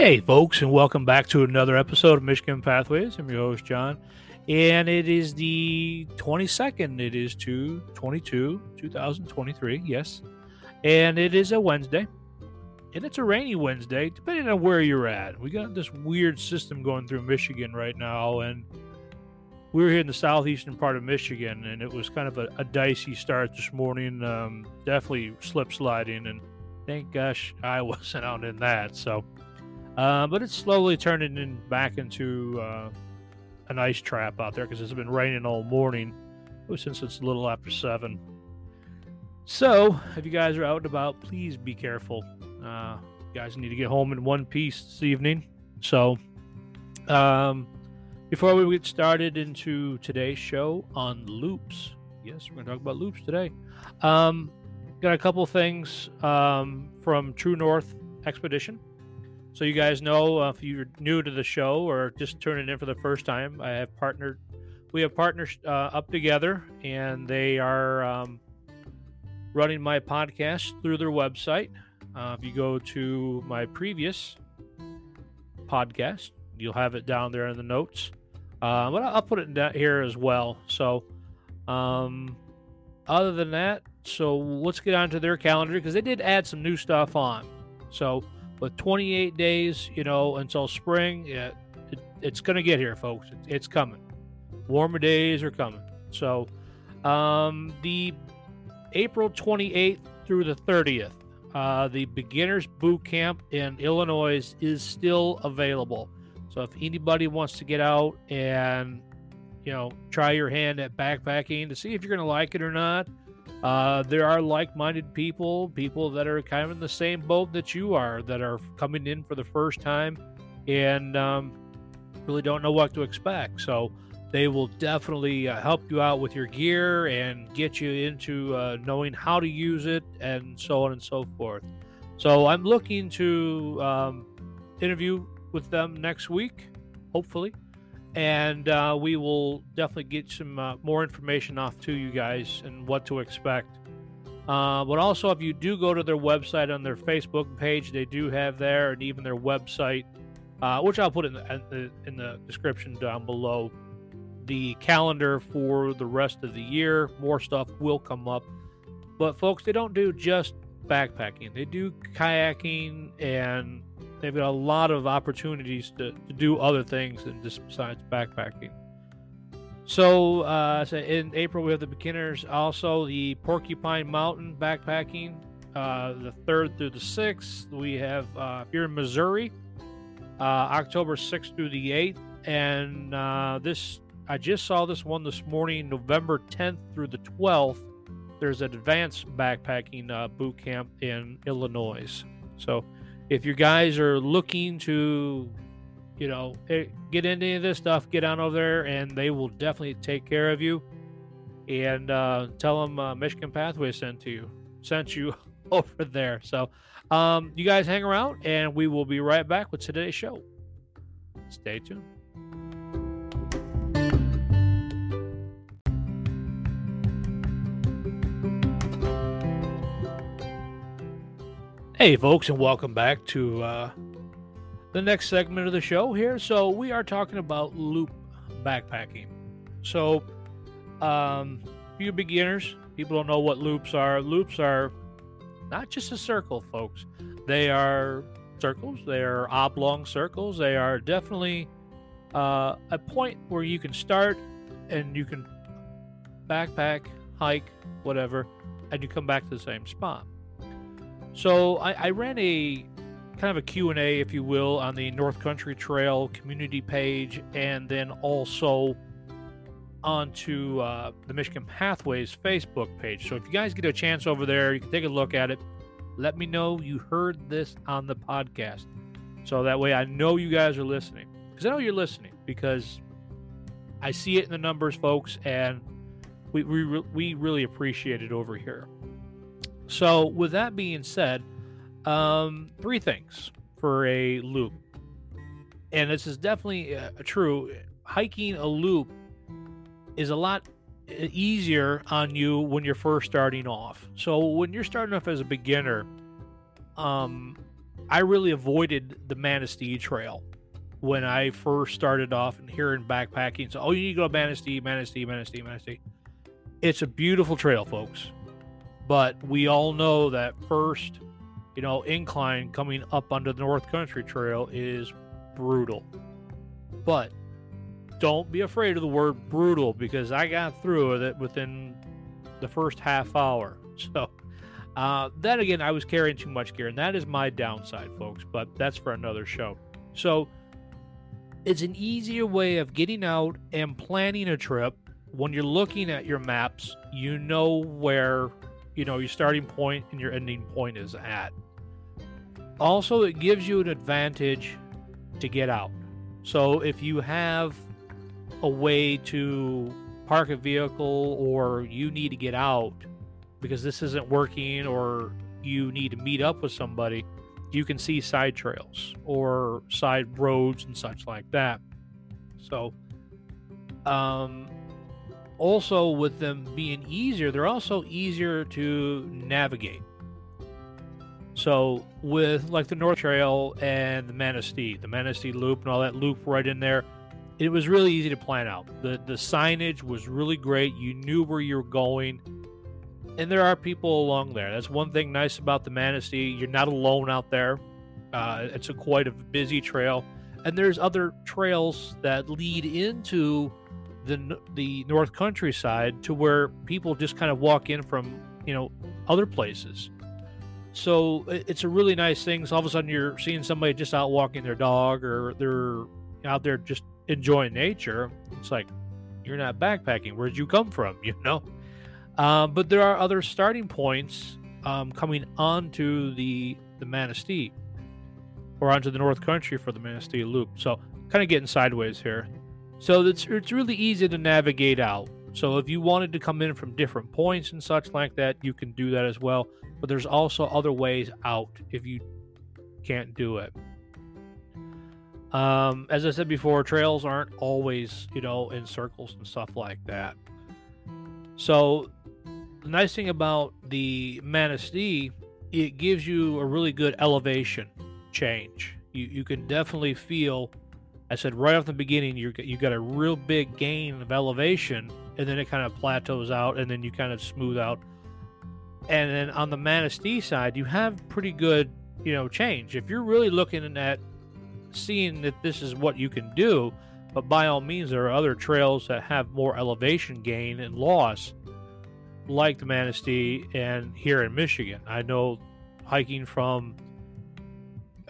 Hey, folks, and welcome back to another episode of Michigan Pathways. I'm your host, John, and it is the 22nd. It is 2 22, 2023, yes. And it is a Wednesday, and it's a rainy Wednesday, depending on where you're at. We got this weird system going through Michigan right now, and we were here in the southeastern part of Michigan, and it was kind of a, a dicey start this morning. Um, definitely slip sliding, and thank gosh I wasn't out in that. So, uh, but it's slowly turning in back into uh, an ice trap out there because it's been raining all morning since it's a little after seven. So, if you guys are out and about, please be careful. Uh, you guys need to get home in one piece this evening. So, um, before we get started into today's show on loops, yes, we're going to talk about loops today. Um, got a couple things um, from True North Expedition. So you guys know uh, if you're new to the show or just turning in for the first time, I have partnered. We have partners uh, up together, and they are um, running my podcast through their website. Uh, if you go to my previous podcast, you'll have it down there in the notes. Uh, but I'll put it here as well. So, um, other than that, so let's get on to their calendar because they did add some new stuff on. So, with 28 days, you know, until spring, it, it, it's going to get here, folks. It, it's coming. Warmer days are coming. So, um, the April 28th through the 30th, uh, the beginners boot camp in Illinois is still available. So if anybody wants to get out and you know try your hand at backpacking to see if you're going to like it or not, uh, there are like-minded people, people that are kind of in the same boat that you are, that are coming in for the first time and um, really don't know what to expect. So they will definitely uh, help you out with your gear and get you into uh, knowing how to use it and so on and so forth. So I'm looking to um, interview with them next week, hopefully. And uh, we will definitely get some uh, more information off to you guys and what to expect. Uh, but also, if you do go to their website on their Facebook page, they do have there, and even their website, uh, which I'll put in the, in the description down below, the calendar for the rest of the year. More stuff will come up. But, folks, they don't do just backpacking, they do kayaking and they've got a lot of opportunities to, to do other things than just besides backpacking. So, uh, so in April we have the beginners, also the Porcupine Mountain backpacking, uh, the third through the sixth. We have uh, here in Missouri, uh, October sixth through the eighth, and uh, this I just saw this one this morning, November tenth through the twelfth. There's an advanced backpacking uh, boot camp in Illinois. So if you guys are looking to, you know, eh, get into any of this stuff, get on over there, and they will definitely take care of you. And uh, tell them uh, Michigan Pathway sent to you, sent you over there. So, um, you guys hang around, and we will be right back with today's show. Stay tuned. Hey, folks, and welcome back to uh, the next segment of the show here. So, we are talking about loop backpacking. So, um, you beginners, people don't know what loops are. Loops are not just a circle, folks, they are circles, they are oblong circles, they are definitely uh, a point where you can start and you can backpack, hike, whatever, and you come back to the same spot. So I, I ran a kind of a Q&A, if you will, on the North Country Trail community page, and then also onto uh, the Michigan Pathways Facebook page. So if you guys get a chance over there, you can take a look at it. Let me know you heard this on the podcast. So that way I know you guys are listening. Because I know you're listening because I see it in the numbers, folks, and we, we, we really appreciate it over here. So, with that being said, um, three things for a loop, and this is definitely uh, true. Hiking a loop is a lot uh, easier on you when you're first starting off. So, when you're starting off as a beginner, um, I really avoided the Manistee Trail when I first started off and hearing backpacking. So, oh, you need to go to Manistee, Manistee, Manistee, Manistee. It's a beautiful trail, folks. But we all know that first, you know, incline coming up onto the North Country Trail is brutal. But don't be afraid of the word brutal because I got through it within the first half hour. So, uh, then again, I was carrying too much gear, and that is my downside, folks, but that's for another show. So, it's an easier way of getting out and planning a trip. When you're looking at your maps, you know where, you know, your starting point and your ending point is at. Also, it gives you an advantage to get out. So, if you have a way to park a vehicle or you need to get out because this isn't working or you need to meet up with somebody, you can see side trails or side roads and such like that. So, um, also with them being easier, they're also easier to navigate. So, with like the North Trail and the Manistee, the Manistee Loop and all that loop right in there, it was really easy to plan out. The the signage was really great. You knew where you were going. And there are people along there. That's one thing nice about the Manistee. You're not alone out there. Uh, it's a quite a busy trail, and there's other trails that lead into the the North Countryside to where people just kind of walk in from you know other places. So it's a really nice thing. So all of a sudden you're seeing somebody just out walking their dog, or they're out there just enjoying nature, it's like you're not backpacking. Where'd you come from? You know. Um, but there are other starting points um, coming onto the the Manistee or onto the North Country for the Manistee Loop. So kind of getting sideways here. So it's it's really easy to navigate out. So if you wanted to come in from different points and such like that, you can do that as well. But there's also other ways out if you can't do it. Um, as I said before, trails aren't always, you know, in circles and stuff like that. So, the nice thing about the Manistee, it gives you a really good elevation change. You, you can definitely feel, I said right off the beginning, you you got a real big gain of elevation, and then it kind of plateaus out, and then you kind of smooth out. And then on the Manistee side, you have pretty good, you know, change. If you're really looking at seeing that this is what you can do, but by all means, there are other trails that have more elevation gain and loss, like the Manistee and here in Michigan. I know hiking from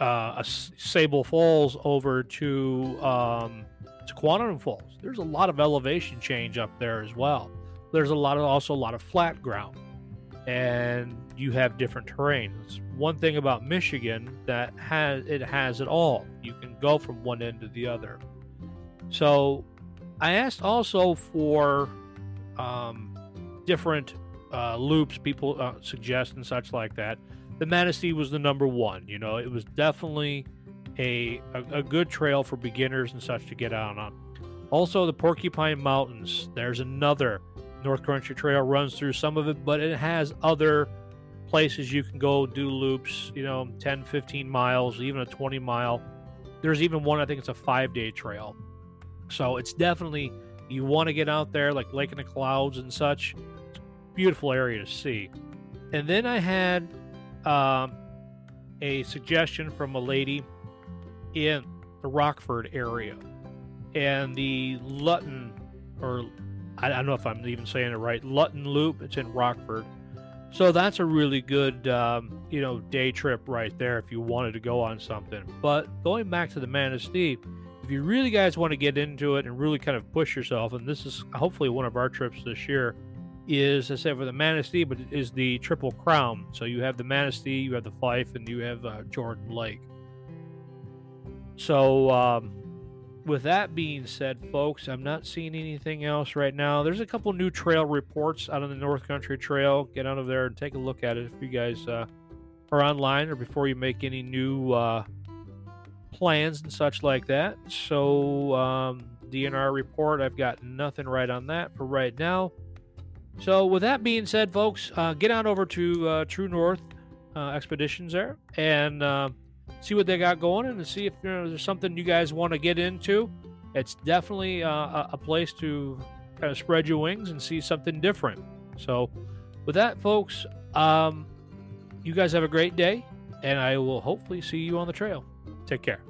uh, Sable Falls over to um, to Quantum Falls. There's a lot of elevation change up there as well. There's a lot of also a lot of flat ground, and you have different terrains. One thing about Michigan that has it has it all. You can go from one end to the other. So, I asked also for um, different uh, loops people uh, suggest and such like that. The Manistee was the number one. You know, it was definitely a, a, a good trail for beginners and such to get out on. Also, the Porcupine Mountains. There's another North Country Trail runs through some of it, but it has other places you can go do loops, you know, 10, 15 miles, even a 20 mile. There's even one, I think it's a five day trail. So it's definitely, you want to get out there, like Lake in the Clouds and such. beautiful area to see. And then I had um, a suggestion from a lady in the Rockford area. And the Luton, or I don't know if I'm even saying it right, Luton Loop, it's in Rockford so that's a really good, um, you know, day trip right there if you wanted to go on something. But going back to the Manistee, if you really guys want to get into it and really kind of push yourself, and this is hopefully one of our trips this year, is I said for the Manistee, but is the Triple Crown. So you have the Manistee, you have the Fife, and you have uh, Jordan Lake. So um, with that being said, folks, I'm not seeing anything else right now. There's a couple new trail reports out on the North Country Trail. Get out of there and take a look at it if you guys uh, are online or before you make any new uh, plans and such like that. So, um, DNR report, I've got nothing right on that for right now. So, with that being said, folks, uh, get on over to uh, True North uh, Expeditions there and uh, see what they got going and see if you know, there's something you guys want to get into. It's definitely uh, a, place to kind of spread your wings and see something different. So, with that, folks, um, you guys have a great day, and I will hopefully see you on the trail. Take care.